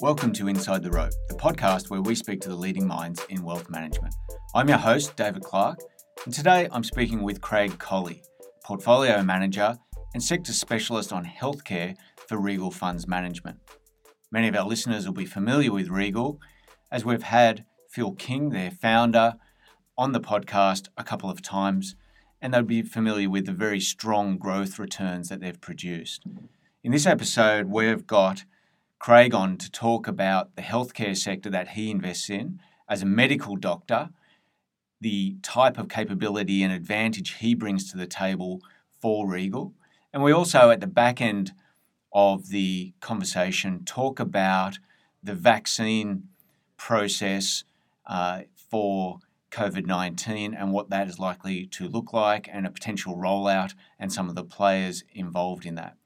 Welcome to Inside the Rope, the podcast where we speak to the leading minds in wealth management. I'm your host, David Clark, and today I'm speaking with Craig Collie, portfolio manager and sector specialist on healthcare for Regal Funds Management. Many of our listeners will be familiar with Regal as we've had Phil King, their founder, on the podcast a couple of times, and they'll be familiar with the very strong growth returns that they've produced. In this episode, we've got Craig on to talk about the healthcare sector that he invests in as a medical doctor, the type of capability and advantage he brings to the table for Regal. And we also, at the back end of the conversation, talk about the vaccine process uh, for COVID 19 and what that is likely to look like, and a potential rollout, and some of the players involved in that.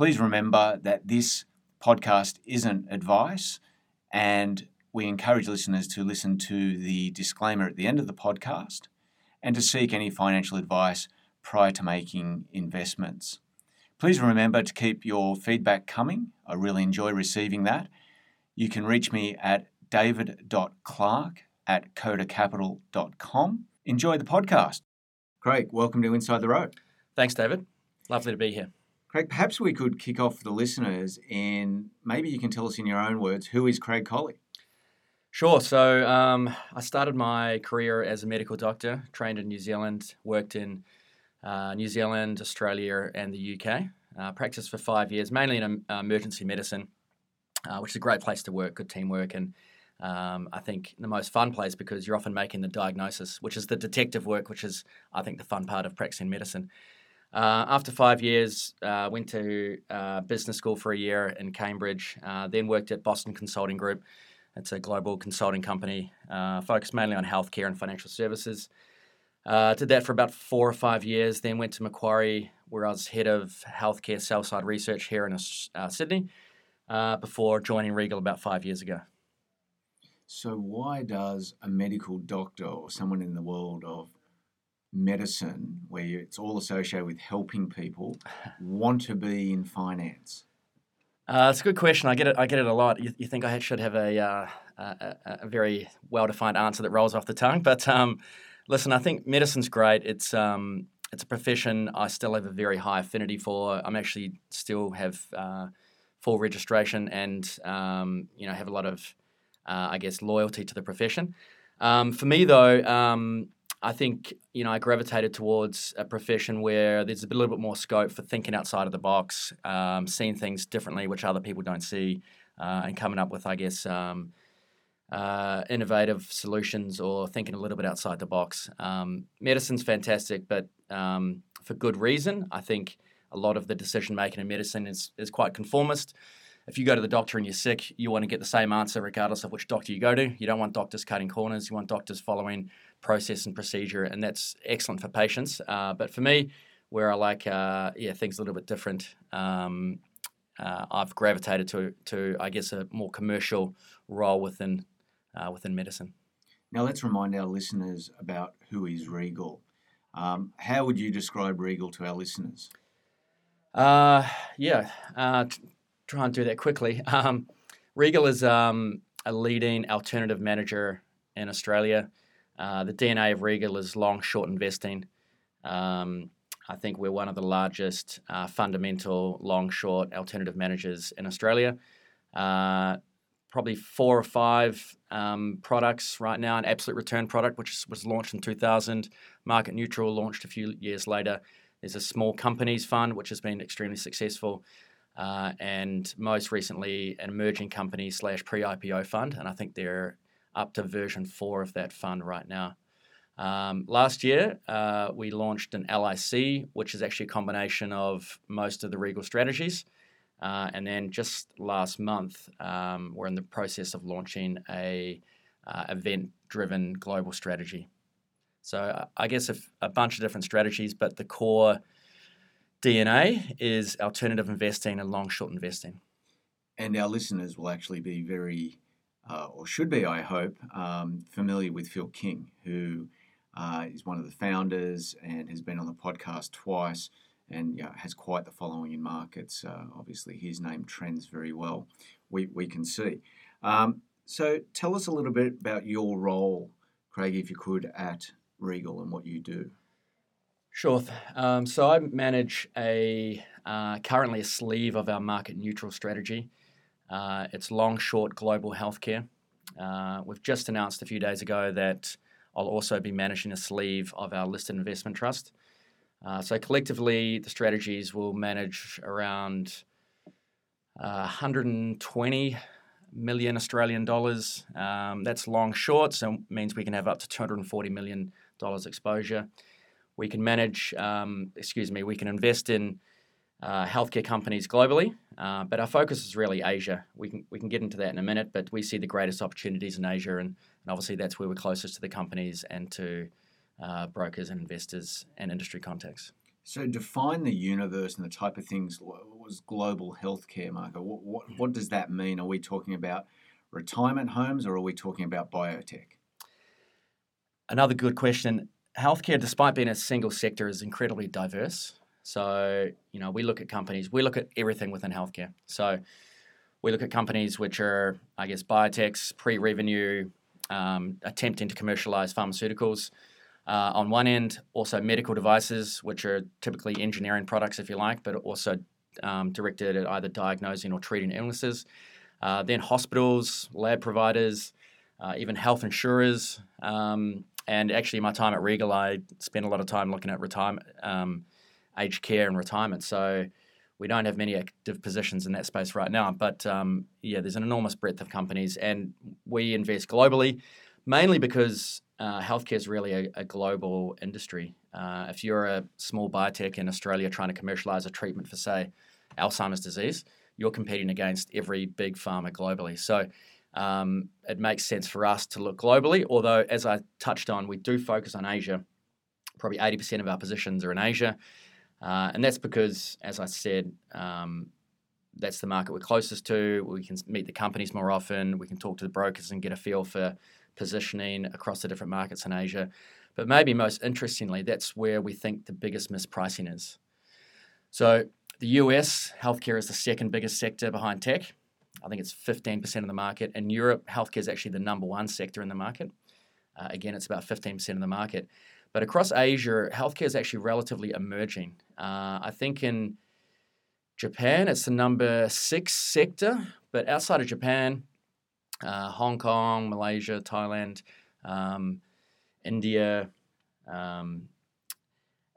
Please remember that this podcast isn't advice, and we encourage listeners to listen to the disclaimer at the end of the podcast and to seek any financial advice prior to making investments. Please remember to keep your feedback coming. I really enjoy receiving that. You can reach me at david.clark at codacapital.com. Enjoy the podcast. Craig, welcome to Inside the Rope. Thanks, David. Lovely to be here. Craig, perhaps we could kick off the listeners and maybe you can tell us in your own words who is Craig Collie? Sure. So um, I started my career as a medical doctor, trained in New Zealand, worked in uh, New Zealand, Australia, and the UK. Uh, practiced for five years, mainly in uh, emergency medicine, uh, which is a great place to work, good teamwork, and um, I think the most fun place because you're often making the diagnosis, which is the detective work, which is I think the fun part of practicing medicine. Uh, after five years, uh, went to uh, business school for a year in Cambridge. Uh, then worked at Boston Consulting Group. It's a global consulting company uh, focused mainly on healthcare and financial services. Uh, did that for about four or five years. Then went to Macquarie, where I was head of healthcare sell side research here in Sydney, before joining Regal about five years ago. So, why does a medical doctor or someone in the world of medicine, where it's all associated with helping people, want to be in finance? Uh, it's a good question. I get it. I get it a lot. You, you think I should have a, uh, a, a, very well-defined answer that rolls off the tongue, but um, listen, I think medicine's great. It's um, it's a profession I still have a very high affinity for. I'm actually still have uh, full registration and um, you know have a lot of uh, I guess, loyalty to the profession. Um, for me, though, um, I think you know I gravitated towards a profession where there's a little bit more scope for thinking outside of the box, um, seeing things differently, which other people don't see, uh, and coming up with, I guess, um, uh, innovative solutions or thinking a little bit outside the box. Um, medicine's fantastic, but um, for good reason. I think a lot of the decision making in medicine is is quite conformist if you go to the doctor and you're sick, you want to get the same answer regardless of which doctor you go to. You don't want doctors cutting corners. You want doctors following process and procedure, and that's excellent for patients. Uh, but for me, where I like uh, yeah things a little bit different, um, uh, I've gravitated to to I guess a more commercial role within uh, within medicine. Now let's remind our listeners about who is Regal. Um, how would you describe Regal to our listeners? Uh, yeah, uh, try and do that quickly. Um, Regal is um, a leading alternative manager in Australia. Uh, the DNA of Regal is long, short investing. Um, I think we're one of the largest uh, fundamental, long, short alternative managers in Australia. Uh, probably four or five um, products right now. An absolute return product, which was launched in 2000. Market neutral launched a few years later. There's a small companies fund, which has been extremely successful uh, and most recently an emerging company slash pre-IPO fund, and I think they're up to version four of that fund right now. Um, last year, uh, we launched an LIC, which is actually a combination of most of the Regal strategies. Uh, and then just last month, um, we're in the process of launching a uh, event-driven global strategy. So I guess a, a bunch of different strategies, but the core DNA is alternative investing and long short investing. And our listeners will actually be very, uh, or should be, I hope, um, familiar with Phil King, who uh, is one of the founders and has been on the podcast twice and you know, has quite the following in markets. Uh, obviously, his name trends very well. We we can see. Um, so tell us a little bit about your role, Craig, if you could, at Regal and what you do. Sure. Um, so I manage a uh, currently a sleeve of our market neutral strategy. Uh, it's long, short, global healthcare. Uh, we've just announced a few days ago that I'll also be managing a sleeve of our listed investment trust. Uh, so collectively, the strategies will manage around 120 uh, million Australian dollars. Um, that's long, short, so means we can have up to 240 million dollars exposure. We can manage, um, excuse me, we can invest in uh, healthcare companies globally, uh, but our focus is really Asia. We can we can get into that in a minute, but we see the greatest opportunities in Asia, and, and obviously that's where we're closest to the companies and to uh, brokers and investors and industry contacts. So define the universe and the type of things was global healthcare market. What, what, what does that mean? Are we talking about retirement homes or are we talking about biotech? Another good question healthcare, despite being a single sector, is incredibly diverse. So, you know, we look at companies, we look at everything within healthcare. So, we look at companies which are, I guess, biotechs, pre revenue, um, attempting to commercialize pharmaceuticals. Uh, on one end, also medical devices, which are typically engineering products, if you like, but also um, directed at either diagnosing or treating illnesses. Uh, then hospitals, lab providers, uh, even health insurers, um, and actually, my time at Regal, I spent a lot of time looking at retirement, um, aged care, and retirement. So we don't have many active positions in that space right now. But um, yeah, there's an enormous breadth of companies, and we invest globally, mainly because uh, healthcare is really a, a global industry. Uh, if you're a small biotech in Australia trying to commercialize a treatment for, say, Alzheimer's disease, you're competing against every big pharma globally. So um, it makes sense for us to look globally. Although, as I touched on, we do focus on Asia. Probably 80% of our positions are in Asia. Uh, and that's because, as I said, um, that's the market we're closest to. We can meet the companies more often. We can talk to the brokers and get a feel for positioning across the different markets in Asia. But maybe most interestingly, that's where we think the biggest mispricing is. So, the US, healthcare is the second biggest sector behind tech. I think it's 15% of the market. In Europe, healthcare is actually the number one sector in the market. Uh, again, it's about 15% of the market. But across Asia, healthcare is actually relatively emerging. Uh, I think in Japan, it's the number six sector, but outside of Japan, uh, Hong Kong, Malaysia, Thailand, um, India, um,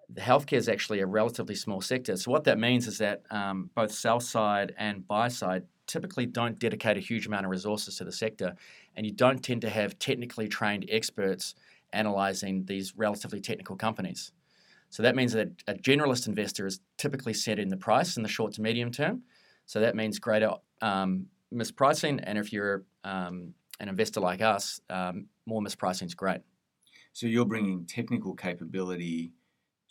the healthcare is actually a relatively small sector. So what that means is that um, both sell side and buy side typically don't dedicate a huge amount of resources to the sector, and you don't tend to have technically trained experts analyzing these relatively technical companies. So that means that a generalist investor is typically setting the price in the short to medium term. So that means greater um, mispricing, and if you're um, an investor like us, um, more mispricing is great. So you're bringing technical capability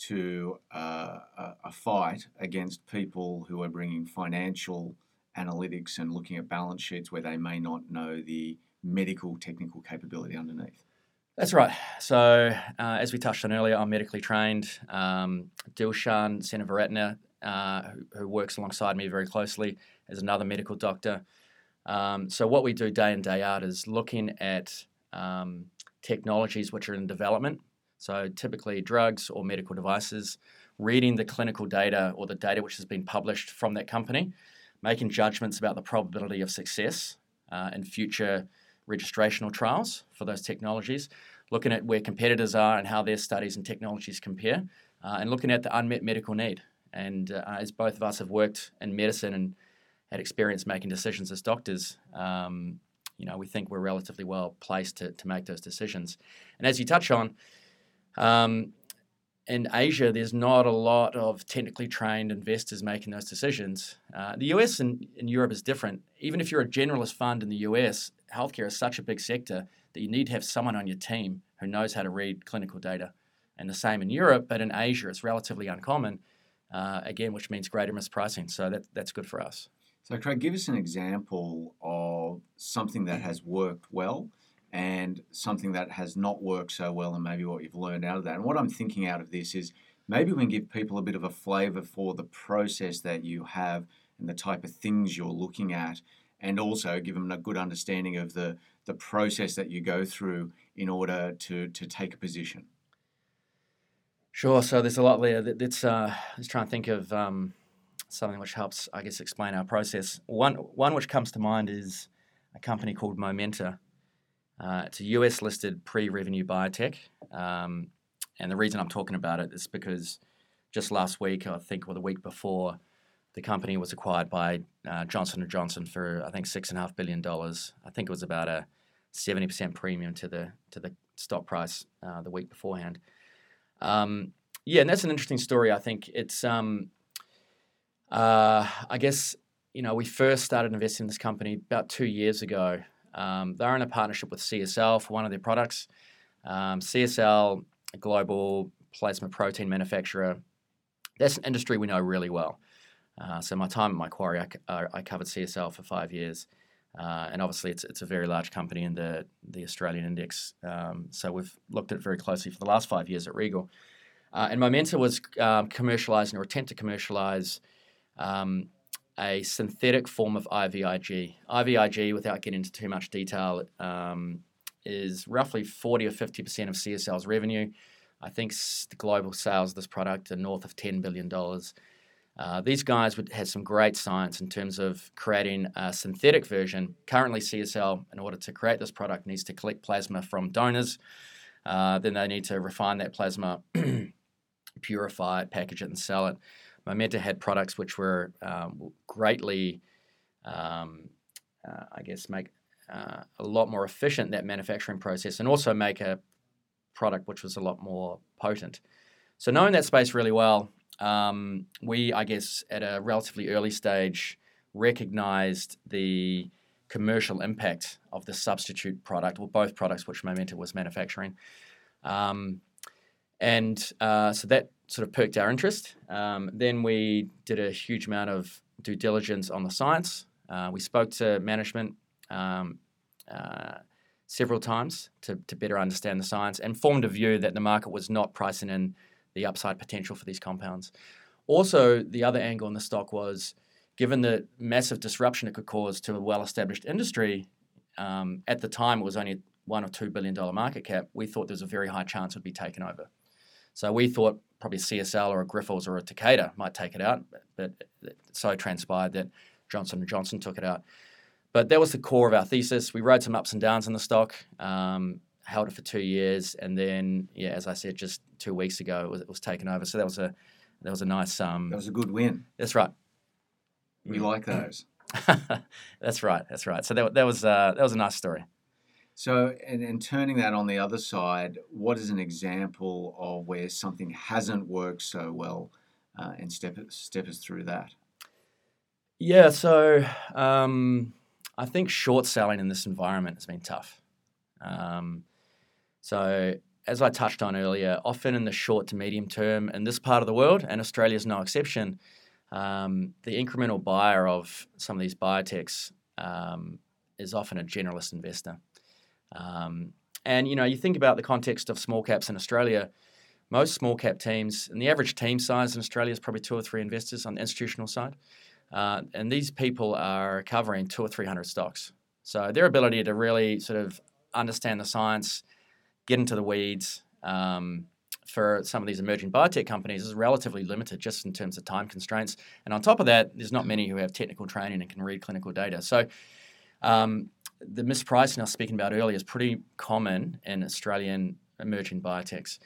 to uh, a fight against people who are bringing financial analytics and looking at balance sheets where they may not know the medical technical capability underneath. That's right. So, uh, as we touched on earlier, I'm medically trained. Um, Dilshan Seneviratne, uh, who, who, works alongside me very closely, is another medical doctor. Um, so, what we do day in, day out is looking at um, technologies which are in development. So, typically drugs or medical devices, reading the clinical data or the data which has been published from that company, making judgments about the probability of success uh, in future registrational trials for those technologies, looking at where competitors are and how their studies and technologies compare, uh, and looking at the unmet medical need. And uh, as both of us have worked in medicine and had experience making decisions as doctors, um, you know, we think we're relatively well placed to, to make those decisions. And as you touch on, um, in Asia, there's not a lot of technically trained investors making those decisions. Uh, the US and, and, Europe is different. Even if you're a generalist fund in the US, healthcare is such a big sector that you need to have someone on your team who knows how to read clinical data. And the same in Europe, but in Asia, it's relatively uncommon, uh, again, which means greater mispricing. So that, that's good for us. So, Craig, give us an example of something that has worked well and something that has not worked so well and maybe what you've learned out of that. And what I'm thinking out of this is maybe we can give people a bit of a flavour for the process that you have and the type of things you're looking at, and also give them a good understanding of the the process that you go through in order to to take a position. Sure. So there's a lot there. Let's uh, let's try and think of um, something which helps, I guess, explain our process. One one which comes to mind is a company called Momenta. Uh, it's a US listed pre revenue biotech. Um, and the reason I'm talking about it is because just last week, I think, or the week before, the company was acquired by uh, Johnson & Johnson for, I think, $6.5 billion. I think it was about a 70% premium to the, to the stock price uh, the week beforehand. Um, yeah, and that's an interesting story. I think it's, um, uh, I guess, you know, we first started investing in this company about two years ago. Um, they're in a partnership with CSL for one of their products. Um, CSL, a global plasma protein manufacturer, that's an industry we know really well. Uh, so my time at Macquarie, I, uh, I covered CSL for five years. Uh, and obviously, it's, it's a very large company in the, the Australian index. Um, so we've looked at it very closely for the last five years at Regal. Uh, and Momenta was um, commercializing or attempt to commercialize um, a synthetic form of IVIG. IVIG, without getting into too much detail, um, is roughly 40 or 50% of CSL's revenue. I think the global sales of this product are north of $10 billion. Uh, these guys would have some great science in terms of creating a synthetic version. Currently, CSL, in order to create this product, needs to collect plasma from donors. Uh, then they need to refine that plasma, purify it, package it, and sell it. Momenta had products which were um, greatly, um, uh, I guess, make uh, a lot more efficient that manufacturing process, and also make a product which was a lot more potent. So knowing that space really well, um, we, I guess, at a relatively early stage, recognized the commercial impact of the substitute product, or both products which Momenta was manufacturing. Um, and uh, so that sort of perked our interest. Um, then we did a huge amount of due diligence on the science. Uh, we spoke to management um, uh, several times to, to better understand the science and formed a view that the market was not pricing in the upside potential for these compounds. Also, the other angle in the stock was given the massive disruption it could cause to a well established industry, um, at the time it was only one or two billion dollar market cap, we thought there was a very high chance it would be taken over. So we thought probably CSL or a Grifols or a Takeda might take it out, but it so transpired that Johnson & Johnson took it out. But that was the core of our thesis. We rode some ups and downs in the stock, um, held it for two years, and then, yeah, as I said, just two weeks ago, it was, it was taken over. So that was a that was a nice. Um, that was a good win. That's right. We like those. that's right. That's right. So that, that was uh, that was a nice story. So, and, and turning that on the other side, what is an example of where something hasn't worked so well, uh, and step step us through that? Yeah. So, um, I think short selling in this environment has been tough. Um, so, as I touched on earlier, often in the short to medium term in this part of the world, and Australia is no exception, um, the incremental buyer of some of these biotechs um, is often a generalist investor. Um, and you know, you think about the context of small caps in Australia. Most small cap teams, and the average team size in Australia is probably two or three investors on the institutional side. Uh, and these people are covering two or three hundred stocks. So their ability to really sort of understand the science, get into the weeds um, for some of these emerging biotech companies is relatively limited just in terms of time constraints. And on top of that, there's not many who have technical training and can read clinical data. So um, the mispricing I was speaking about earlier is pretty common in Australian emerging biotechs.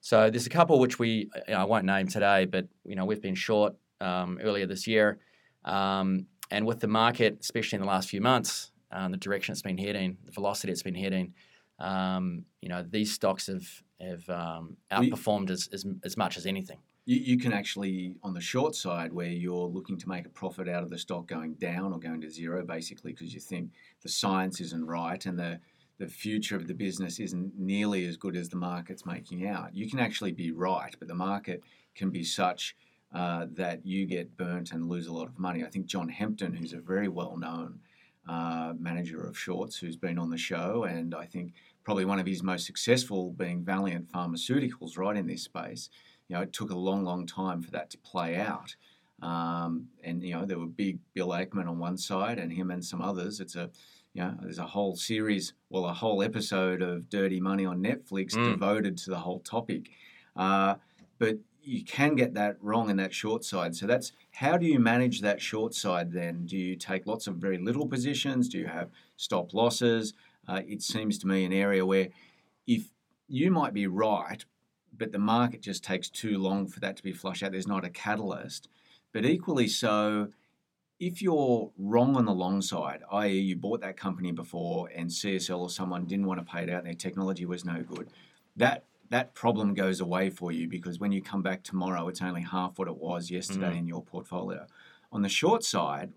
So there's a couple which we you know, I won't name today, but you know we've been short um, earlier this year, um, and with the market, especially in the last few months, um, the direction it's been heading, the velocity it's been heading, um, you know these stocks have have um, outperformed as, as as much as anything you, you can actually on the short side where you're looking to make a profit out of the stock going down or going to zero basically because you think the science isn't right and the the future of the business isn't nearly as good as the market's making out. You can actually be right, but the market can be such uh, that you get burnt and lose a lot of money. I think John Hempton, who's a very well known uh, manager of shorts, who's been on the show, and I think probably one of his most successful being Valeant Pharmaceuticals, right in this space you know, it took a long, long time for that to play out. Um, and you know, there were big Bill Ackman on one side, and him and some others. It's a you know, there's a whole series, well, a whole episode of Dirty Money on Netflix mm. devoted to the whole topic. Uh, but you can get that wrong in that short side. So that's how do you manage that short side then? Do you take lots of very little positions? Do you have stop losses? Uh, it seems to me an area where if you might be right, but the market just takes too long for that to be flushed out, there's not a catalyst. But equally so, if you're wrong on the long side, i.e., you bought that company before and CSL or someone didn't want to pay it out and their technology was no good, that that problem goes away for you because when you come back tomorrow, it's only half what it was yesterday mm. in your portfolio. On the short side,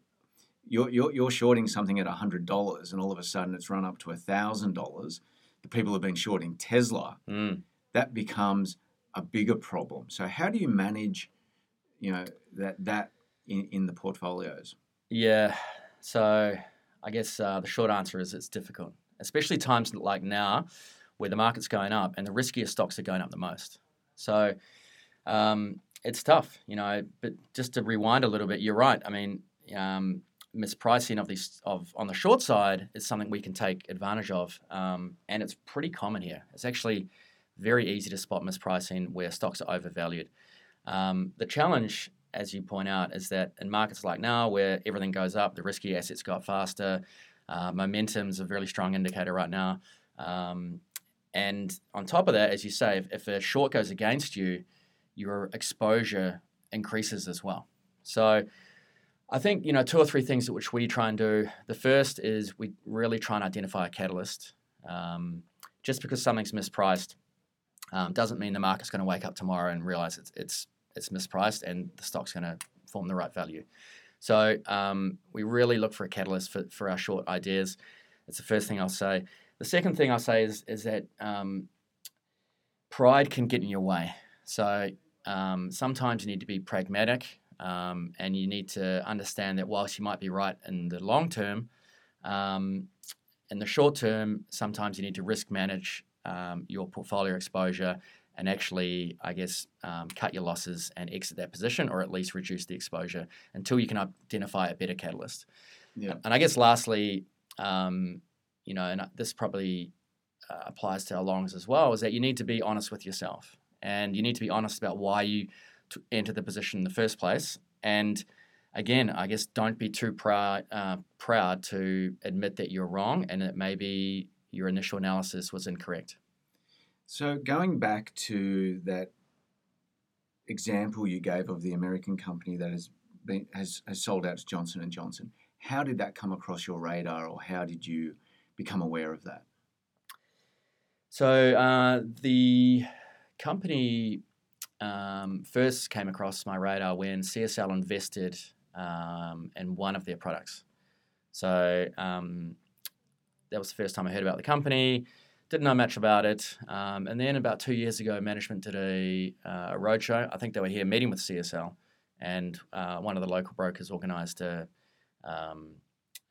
you're, you're, you're shorting something at $100 and all of a sudden it's run up to $1,000. The people have been shorting Tesla. Mm. That becomes a bigger problem. So how do you manage, you know, that that in, in the portfolios? Yeah. So I guess uh, the short answer is it's difficult, especially times like now where the market's going up and the riskier stocks are going up the most. So um, it's tough, you know. But just to rewind a little bit, you're right. I mean, um, mispricing of these of on the short side is something we can take advantage of, um, and it's pretty common here. It's actually very easy to spot mispricing where stocks are overvalued. Um, the challenge, as you point out, is that in markets like now, where everything goes up, the risky assets go up faster. Uh, momentum's a really strong indicator right now. Um, and on top of that, as you say, if, if a short goes against you, your exposure increases as well. So I think, you know, two or three things which we try and do. The first is we really try and identify a catalyst. Um, just because something's mispriced um, doesn't mean the market's going to wake up tomorrow and realize it's, it's, it's mispriced and the stock's going to form the right value. So um, we really look for a catalyst for, for our short ideas. That's the first thing I'll say. The second thing I'll say is, is that um, pride can get in your way. So um, sometimes you need to be pragmatic um, and you need to understand that whilst you might be right in the long term, um, in the short term, sometimes you need to risk manage um, your portfolio exposure and actually, I guess, um, cut your losses and exit that position or at least reduce the exposure until you can identify a better catalyst. Yeah. And I guess lastly, um, you know, and this probably uh, applies to our longs as well, is that you need to be honest with yourself and you need to be honest about why you t- entered the position in the first place. And again, I guess don't be too proud uh, proud to admit that you're wrong and it may maybe your initial analysis was incorrect. So going back to that example you gave of the American company that has been has, has sold out to Johnson and Johnson, how did that come across your radar, or how did you become aware of that? So uh, the company um, first came across my radar when CSL invested um, in one of their products. So um, that was the first time I heard about the company. Didn't know much about it. Um, and then about two years ago, management did a, uh, a roadshow. I think they were here meeting with CSL, and uh, one of the local brokers organised a um,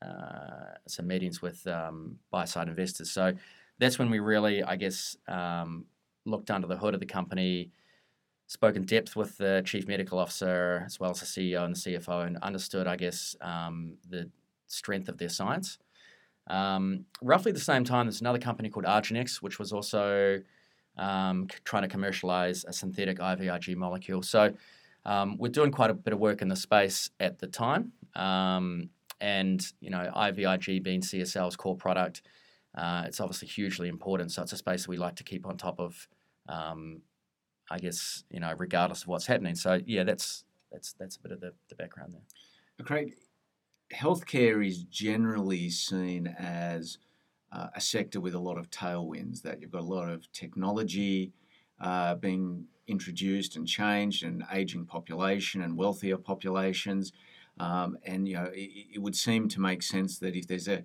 uh, some meetings with um, buy side investors. So that's when we really, I guess, um, looked under the hood of the company, spoke in depth with the chief medical officer as well as the CEO and the CFO, and understood, I guess, um, the strength of their science. Um, roughly the same time, there's another company called Argenx, which was also um, trying to commercialize a synthetic IVIG molecule. So um, we're doing quite a bit of work in the space at the time. Um, and you know IVIG being CSL's core product, uh, it's obviously hugely important. So it's a space that we like to keep on top of. Um, I guess you know, regardless of what's happening. So yeah, that's that's that's a bit of the, the background there. Craig, healthcare is generally seen as uh, a sector with a lot of tailwinds. That you've got a lot of technology uh, being introduced and changed, and aging population and wealthier populations. Um, and you know, it, it, would seem to make sense that if there's a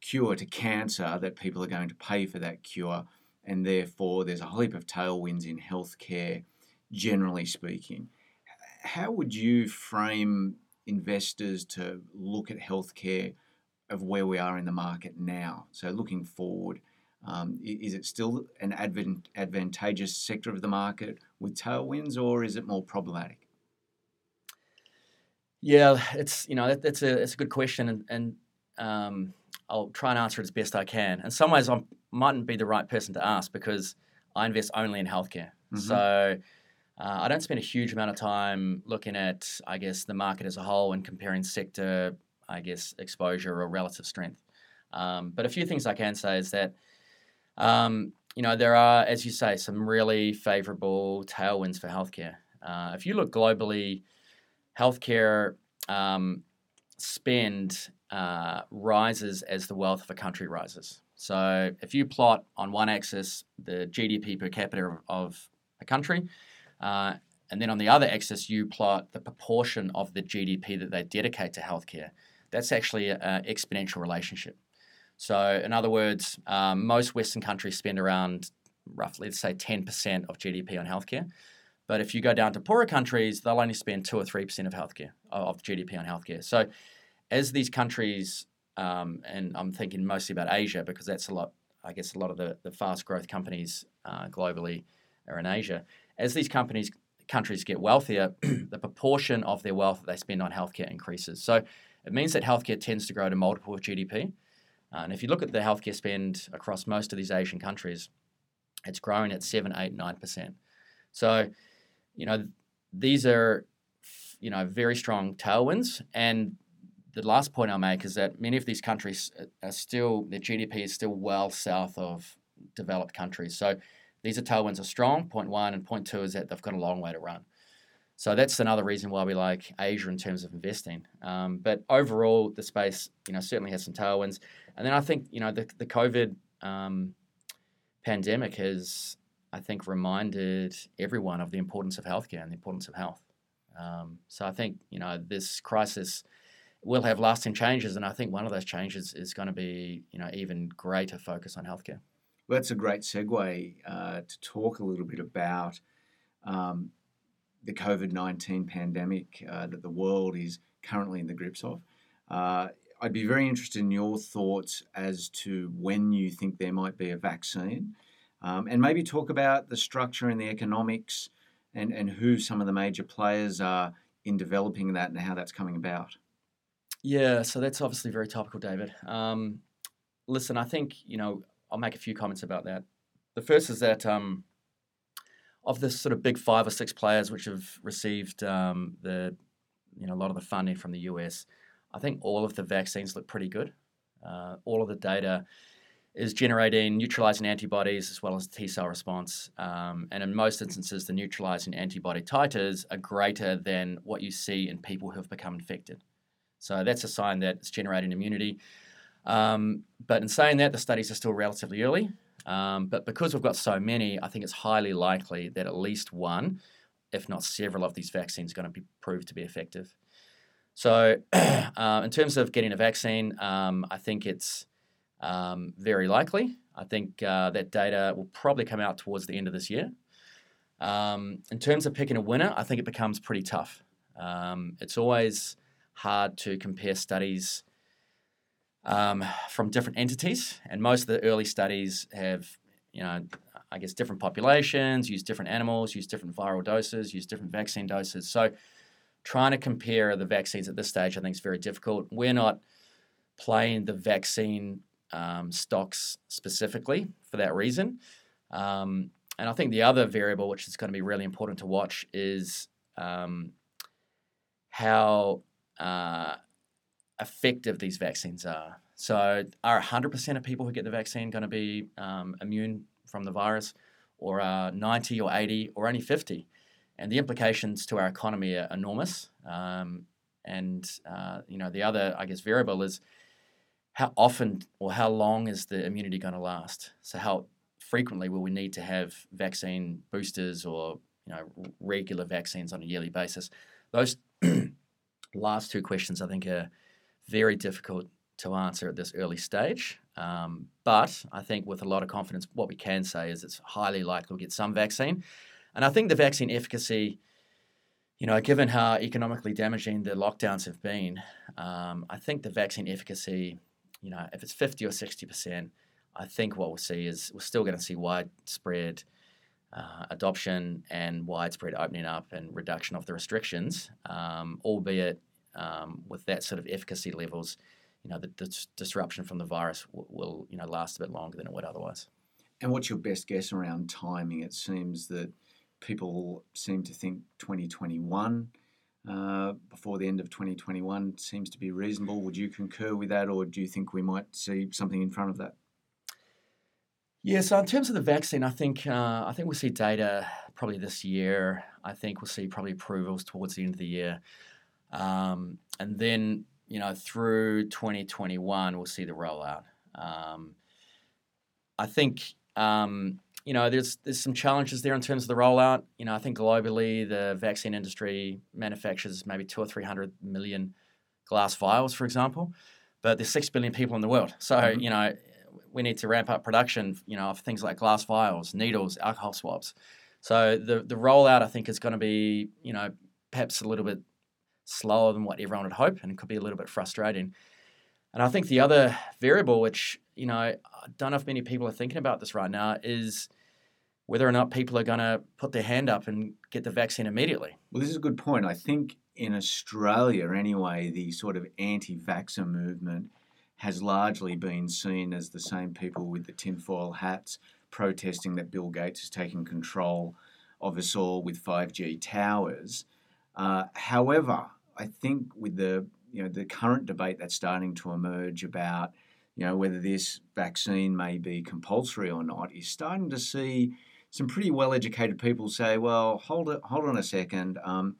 cure to cancer, that people are going to pay for that cure, and therefore there's a whole heap of tailwinds in healthcare, generally speaking. How would you frame investors to look at healthcare of where we are in the market now? So looking forward. Um, is it still an advent, advantageous sector of the market, with tailwinds, or is it more problematic? Yeah, it's you know that, that's a it's a good question, and, and um, I'll try and answer it as best I can. In some ways, I mightn't be the right person to ask because I invest only in healthcare. Mm-hmm. So uh, I don't spend a huge amount of time looking at, I guess, the market as a whole and comparing sector, I guess, exposure or relative strength. Um, but a few things I can say is that, um, you know, there are, as you say, some really favourable tailwinds for healthcare. Uh, if you look globally, healthcare um, spend uh, rises as the wealth of a country rises. So if you plot on one axis the GDP per capita of a country, uh, and then on the other axis you plot the proportion of the GDP that they dedicate to healthcare, that's actually an exponential relationship. So in other words, um, most Western countries spend around roughly, let's say, 10% of GDP on healthcare. But if you go down to poorer countries, they'll only spend two or three percent of healthcare of GDP on healthcare. So as these countries, um, and I'm thinking mostly about Asia because that's a lot, I guess, a lot of the, the fast growth companies uh, globally are in Asia. As these companies countries get wealthier, the proportion of their wealth that they spend on healthcare increases. So it means that healthcare tends to grow a multiple of GDP. Uh, and if you look at the healthcare spend across most of these Asian countries, it's growing at 7, 8, 9%. So, you know, these are, you know, very strong tailwinds. And the last point I'll make is that many of these countries are still, their GDP is still well south of developed countries. So these are tailwinds are strong, point one, and point two is that they've got a long way to run. So that's another reason why we like Asia in terms of investing. Um, but overall, the space, you know, certainly has some tailwinds. And then I think, you know, the, the COVID um, pandemic has, I think, reminded everyone of the importance of healthcare and the importance of health. Um, so I think, you know, this crisis – will have lasting changes, and I think one of those changes is going to be you know even greater focus on healthcare. Well, that's a great segue uh, to talk a little bit about um, the COVID nineteen pandemic uh, that the world is currently in the grips of. Uh, I'd be very interested in your thoughts as to when you think there might be a vaccine, um, and maybe talk about the structure and the economics, and and who some of the major players are in developing that and how that's coming about. Yeah, so that's obviously very topical, David. Um, listen, I think you know I'll make a few comments about that. The first is that um, of the sort of big five or six players which have received um, the you know a lot of the funding from the US, I think all of the vaccines look pretty good. Uh, all of the data is generating neutralizing antibodies as well as T cell response. Um, and in most instances, the neutralizing antibody titers are greater than what you see in people who have become infected. So that's a sign that it's generating immunity. Um, but in saying that, the studies are still relatively early. Um, but because we've got so many, I think it's highly likely that at least one, if not several, of these vaccines are going to be proved to be effective. So, uh, in terms of getting a vaccine, um, I think it's um, very likely. I think uh, that data will probably come out towards the end of this year. Um, in terms of picking a winner, I think it becomes pretty tough. Um, it's always hard to compare studies um, from different entities, and most of the early studies have, you know, I guess different populations, use different animals, use different viral doses, use different vaccine doses. So, trying to compare the vaccines at this stage, I think, is very difficult. We're not playing the vaccine um, stocks specifically for that reason. Um, and I think the other variable, which is going to be really important to watch, is um, how uh, effective these vaccines are. So, are 100% of people who get the vaccine going to be um, immune from the virus, or are 90 or 80 or only 50? And the implications to our economy are enormous. Um, and uh, you know, the other, I guess, variable is how often or how long is the immunity going to last? So, how frequently will we need to have vaccine boosters or you know regular vaccines on a yearly basis? Those last two questions I think are very difficult to answer at this early stage. Um, but I think with a lot of confidence, what we can say is it's highly likely we'll get some vaccine. And I think the vaccine efficacy, you know, given how economically damaging the lockdowns have been, um, I think the vaccine efficacy, you know, if it's 50 or 60%, I think what we'll see is we're still going to see widespread uh, adoption and widespread opening up and reduction of the restrictions, um, albeit um, with that sort of efficacy levels, you know, the dis- disruption from the virus w- will, you know, last a bit longer than it would otherwise. And what's your best guess around timing? It seems that people seem to think 2021 uh, before the end of 2021 seems to be reasonable. Would you concur with that, or do you think we might see something in front of that? Yeah, so in terms of the vaccine, I think uh, I think we'll see data probably this year. I think we'll see probably approvals towards the end of the year, um, and then you know through 2021 we'll see the rollout. Um, I think um, you know there's there's some challenges there in terms of the rollout. You know I think globally the vaccine industry manufactures maybe two or three hundred million glass vials, for example, but there's six billion people in the world. So mm-hmm. you know we need to ramp up production, you know, of things like glass vials, needles, alcohol swabs. So the the rollout, I think, is going to be, you know, perhaps a little bit slower than what everyone would hope, and it could be a little bit frustrating. And I think the other variable, which you know, I don't know if many people are thinking about this right now, is whether or not people are going to put their hand up and get the vaccine immediately. Well, this is a good point. I think in Australia, anyway, the sort of anti-vaxxer movement has largely been seen as the same people with the tinfoil hats protesting that Bill Gates is taking control of us all with 5G towers. Uh, however, I think with the you know the current debate that's starting to emerge about you know whether this vaccine may be compulsory or not is starting to see some pretty well-educated people say, well, hold it, hold on a second. Um,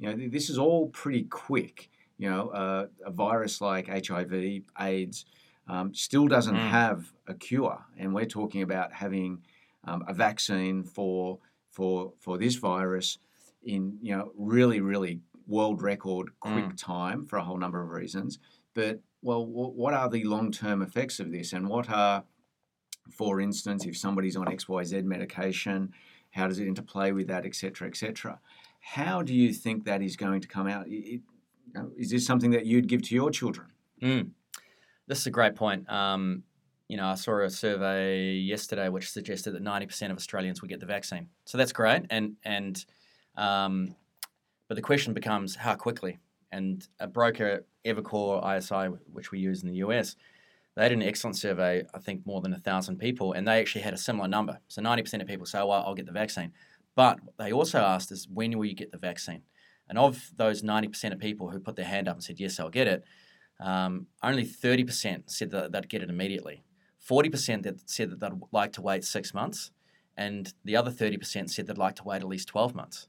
you know, this is all pretty quick you know, uh, a virus like HIV, AIDS, um, still doesn't mm. have a cure, and we're talking about having um, a vaccine for for for this virus in you know really really world record quick mm. time for a whole number of reasons. But well, w- what are the long term effects of this, and what are, for instance, if somebody's on X Y Z medication, how does it interplay with that, etc., etc. How do you think that is going to come out? Is this something that you'd give to your children? Mm. This is a great point. Um, you know, I saw a survey yesterday which suggested that 90% of Australians would get the vaccine. So that's great. And, and um, but the question becomes how quickly? And a broker, Evercore ISI, which we use in the US, they did an excellent survey, I think more than a thousand people, and they actually had a similar number. So 90% of people say, well, I'll get the vaccine. But they also asked is when will you get the vaccine? And of those 90% of people who put their hand up and said, yes, I'll get it, um, only 30% said that they'd get it immediately. 40% that said that they'd like to wait six months, and the other 30% said they'd like to wait at least 12 months.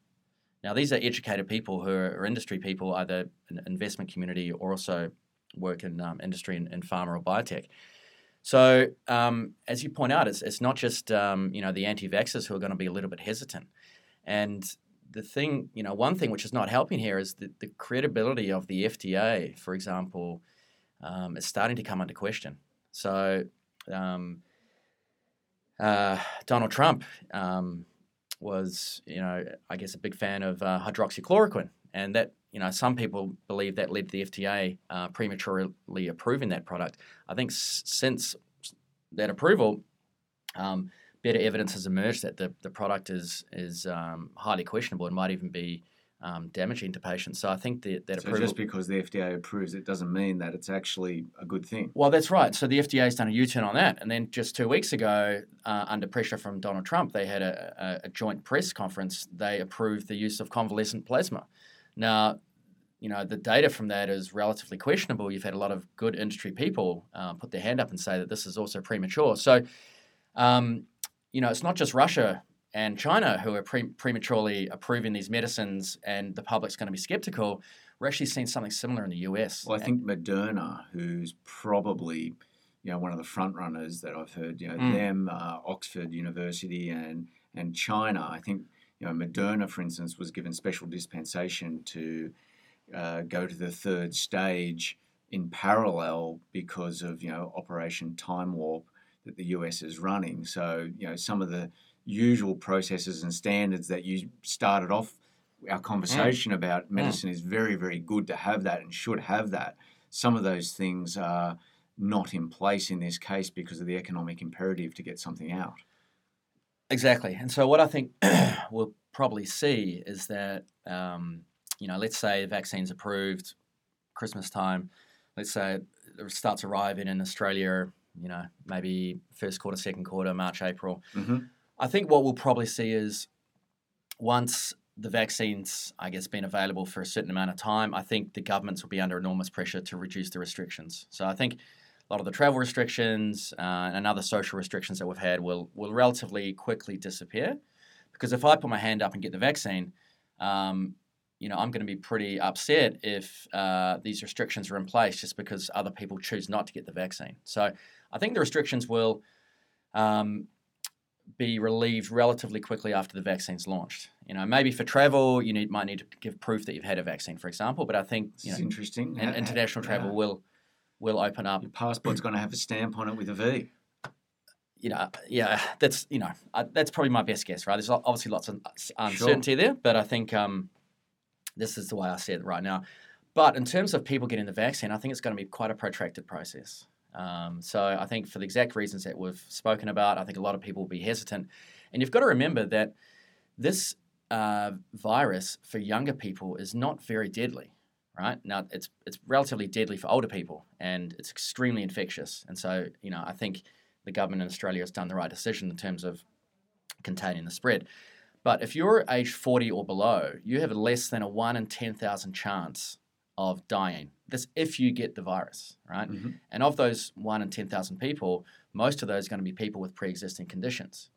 Now, these are educated people who are, industry people, either in investment community or also work in um, industry and, and pharma or biotech. So, um, as you point out, it's, it's not just um, you know the anti-vaxxers who are going to be a little bit hesitant, and the thing, you know, one thing which is not helping here is that the credibility of the FDA, for example, um, is starting to come under question. So, um, uh, Donald Trump um, was, you know, I guess a big fan of uh, hydroxychloroquine, and that, you know, some people believe that led the FDA uh, prematurely approving that product. I think s- since that approval, um, better evidence has emerged that the, the product is is um, highly questionable and might even be um, damaging to patients. So I think that, that so approval. just because the FDA approves it doesn't mean that it's actually a good thing. Well, that's right. So the FDA has done a U-turn on that, and then just two weeks ago, uh, under pressure from Donald Trump, they had a, a, a joint press conference. They approved the use of convalescent plasma. Now, you know, the data from that is relatively questionable. You've had a lot of good industry people uh, put their hand up and say that this is also premature. So. Um, you know, it's not just Russia and China who are pre- prematurely approving these medicines, and the public's going to be skeptical. We're actually seeing something similar in the US. Well, I think Moderna, who's probably you know one of the front runners that I've heard, you know, mm. them, uh, Oxford University, and and China. I think you know Moderna, for instance, was given special dispensation to uh, go to the third stage in parallel because of you know Operation Time Warp that the US is running. So, you know, some of the usual processes and standards that you started off our conversation mm. about medicine mm. is very, very good to have that and should have that. Some of those things are not in place in this case because of the economic imperative to get something out. Exactly. And so what I think we'll probably see is that, um, you know, let's say the vaccine's approved Christmas time. Let's say it starts arriving in Australia, you know, maybe first quarter, second quarter, March, April. Mm-hmm. I think what we'll probably see is once the vaccines, I guess, been available for a certain amount of time, I think the governments will be under enormous pressure to reduce the restrictions. So I think a lot of the travel restrictions uh, and other social restrictions that we've had will will relatively quickly disappear. Because if I put my hand up and get the vaccine, um, you know, I'm going to be pretty upset if uh, these restrictions are in place just because other people choose not to get the vaccine. So I think the restrictions will um, be relieved relatively quickly after the vaccine's launched. You know, maybe for travel, you need might need to give proof that you've had a vaccine, for example. But I think you know, interesting. in- Ha- international travel yeah. will will open up. Your passport's going to have a stamp on it with a V. You know, yeah, that's you know uh, that's probably my best guess, right? There's obviously lots of uncertainty there, but I think um, this is the way I see it right now. But in terms of people getting the vaccine, I think it's going to be quite a protracted process. Um, so I think for the exact reasons that we've spoken about, I think a lot of people will be hesitant. And you've got to remember that this uh, virus for younger people is not very deadly, right? Now it's it's relatively deadly for older people, and it's extremely infectious. And so you know, I think the government in Australia has done the right decision in terms of containing the spread. But if you're age 40 or below, you have less than a 1 in 10,000 chance of dying. This if you get the virus, right? Mhm. And of those 1 in 10,000 people, most of those are going to be people with pre-existing conditions.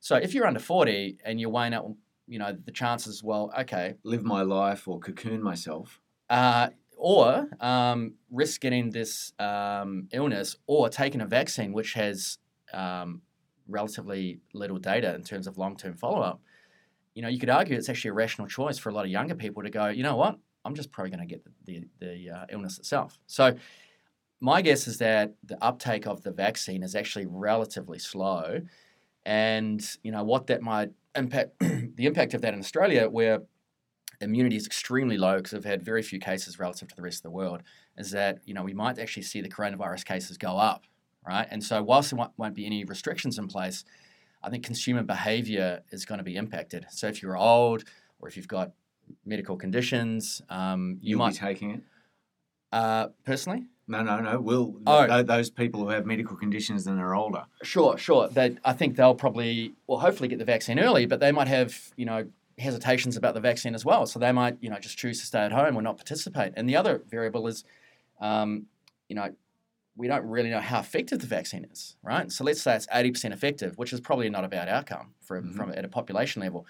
So if you're under 40 and you're weighing out, you know, the chances, well, okay, Live my life or cocoon myself. uh, or um, risk getting this um, illness or taking a vaccine which has um, relatively little data in terms of long-term follow-up you know you could argue it's actually a rational choice for a lot of younger people to go you know what i'm just probably going to get the, the, the uh, illness itself so my guess is that the uptake of the vaccine is actually relatively slow and you know what that might impact the impact of that in australia where immunity is extremely low because we've had very few cases relative to the rest of the world, is that you know we might actually see the coronavirus cases go up, right? And so whilst there won't, won't be any restrictions in place, I think consumer behaviour is going to be impacted. So if you're old or if you've got medical conditions, um, you You'll might be taking it. uh, personally. No, no, no. Will Oh. tho- those people who have medical conditions and are older? Sure, sure. They, I think they'll probably, well, hopefully get the vaccine early, but they might have, you know, hesitations about the vaccine as well. So they might, you know, just choose to stay at home or not participate. And the other variable is, um, you know, we don't really know how effective the vaccine is, right? So let's say it's eighty percent effective, which is probably not a bad outcome for Mhm. from at a population level.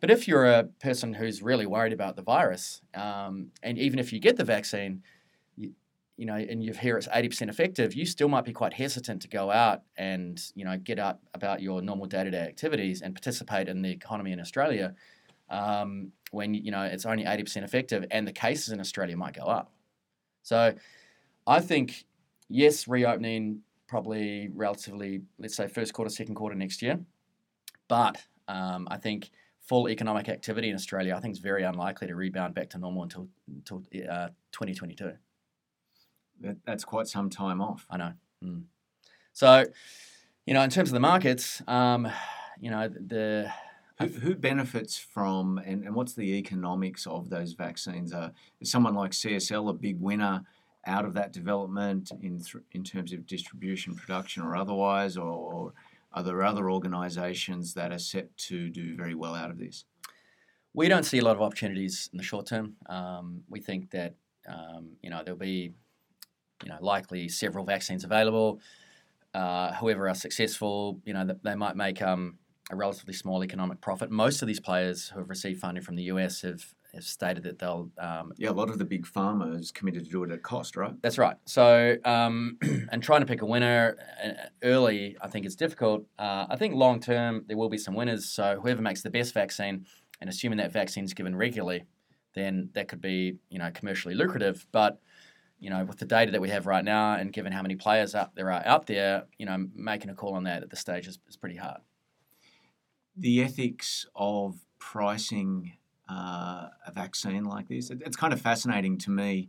But if you're a person who's really worried about the virus, um, and even if you get the vaccine, you, you know, and you hear it's eighty percent effective, you still might be quite hesitant to go out and you know get up about your normal day to day activities and participate in the economy in Australia um, when you know it's only eighty percent effective, and the cases in Australia might go up. So, I think yes, reopening probably relatively, let's say first quarter, second quarter next year, but um, I think full economic activity in Australia, I think is very unlikely to rebound back to normal until until uh, 2022. That, that's quite some time off. I know. Mm. So, you know, in terms of the markets, um, you know, the Who, who benefits from, and, and what's the economics of those vaccines? Uh, is someone like CSL a big winner out of that development in th- in terms of distribution, production, or otherwise, or, or are there other organisations that are set to do very well out of this? we don't see a lot of opportunities in the short term. Um, we think that um, you know there'll be you know likely several vaccines available. Uh, whoever are successful, you know, th- they might make um, a relatively small economic profit. Most of these players who have received funding from the US have, have stated that they'll um, Yeah, a lot of the big pharmas committed to do it at cost, right? That's right. So, um, and trying to pick a winner uh, early, I think it's difficult. Uh, I think long term there will be some winners. So whoever makes the best vaccine, and assuming that vaccine is given regularly, then that could be you know commercially lucrative. But you know with the data that we have right now, and given how many players there are out there, you know making a call on that at this stage is, is pretty hard. The ethics of pricing uh, a vaccine like this, it, it's kind of fascinating to me.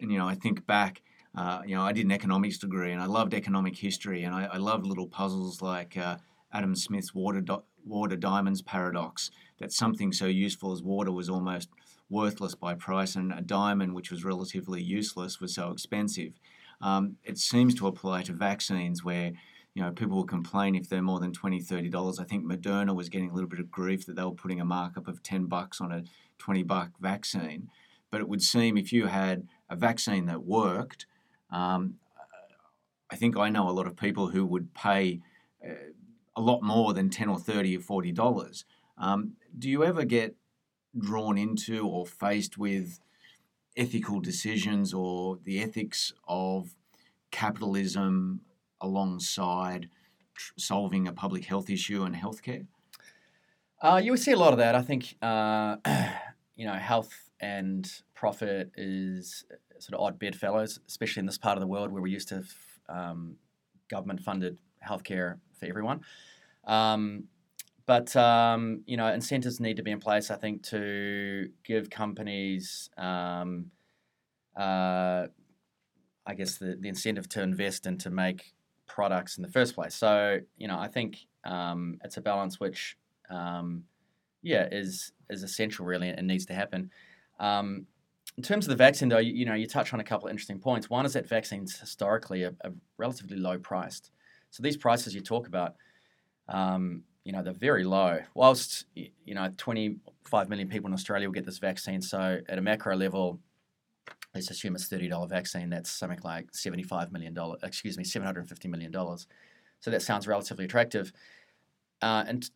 And, you know, I think back, uh, you know, I did an economics degree and I loved economic history and I, I little puzzles like uh, Adam Smith's water, do- water diamonds paradox that something so useful as water was almost worthless by price, and a diamond, which was relatively useless, was so expensive. Um, it seems to apply to vaccines where you know, people will complain if they're more than $20, $30. I think Moderna was getting a little bit of grief that they were putting a markup of 10 bucks on a 20 buck vaccine. But it would seem if you had a vaccine that worked, um, I think I know a lot of people who would pay uh, a lot more than 10 or 30 or 40 dollars. Um, do you ever get drawn into or faced with ethical decisions or the ethics of capitalism alongside tr- solving a public health issue and healthcare? Uh, you would see a lot of that. I think uh, you know health and profit is sort of odd bedfellows, especially in this part of the world where we're used to have um, government-funded healthcare for everyone. Um, but um, you know, incentives need to be in place. I think to give companies, um, uh, I guess, the, the incentive to invest and to make products in the first place. So you know, I think um, it's a balance which, um, yeah, is is essential really and needs to happen. Um, in terms of the vaccine, though, you, you, know, you touch on a couple of interesting points. One is that vaccines historically are, are relatively low priced. So these prices you talk about, um, you know, they're very low. Whilst you know, 25 million people in Australia will get this vaccine. So at a macro level, let's assume it's $30 vaccine. That's something like $75 million. Excuse me, $750 million. So that sounds relatively attractive. Uh, and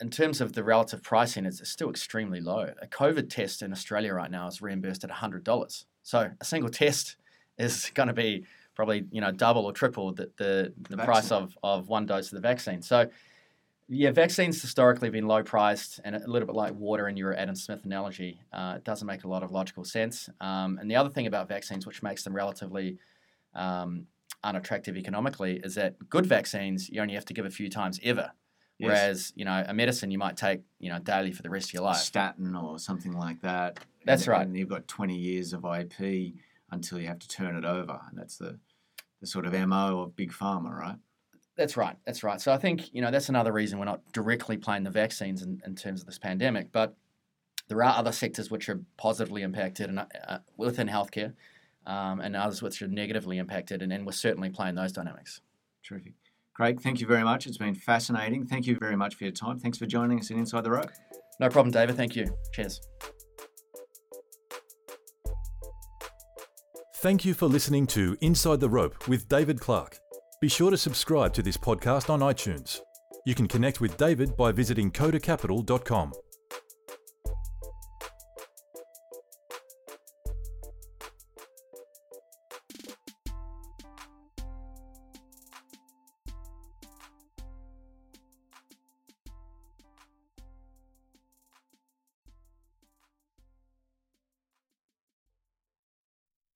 in terms of the relative pricing, it's still extremely low. A COVID test in Australia right now is reimbursed at $100. So a single test is going to be probably you know double or triple the the, the, the price of, of one dose of the vaccine. So yeah, vaccines historically have been low priced and a little bit like water in your Adam Smith analogy. Uh, it doesn't make a lot of logical sense. Um, and the other thing about vaccines, which makes them relatively um, unattractive economically, is that good vaccines you only have to give a few times ever. Yes. Whereas, you know, a medicine you might take, you know, daily for the rest of your life. Statin or something like that. That's and, right. And you've got 20 years of IP until you have to turn it over. And that's the, the sort of MO of big pharma, right? That's right. That's right. So I think, you know, that's another reason we're not directly playing the vaccines in, in terms of this pandemic. But there are other sectors which are positively impacted and, uh, within healthcare um, and others which are negatively impacted. And, and we're certainly playing those dynamics. Terrific. Craig, thank you very much. It's been fascinating. Thank you very much for your time. Thanks for joining us in Inside the Rope. No problem, David. Thank you. Cheers. Thank you for listening to Inside the Rope with David Clark. Be sure to subscribe to this podcast on iTunes. You can connect with David by visiting codacapital.com.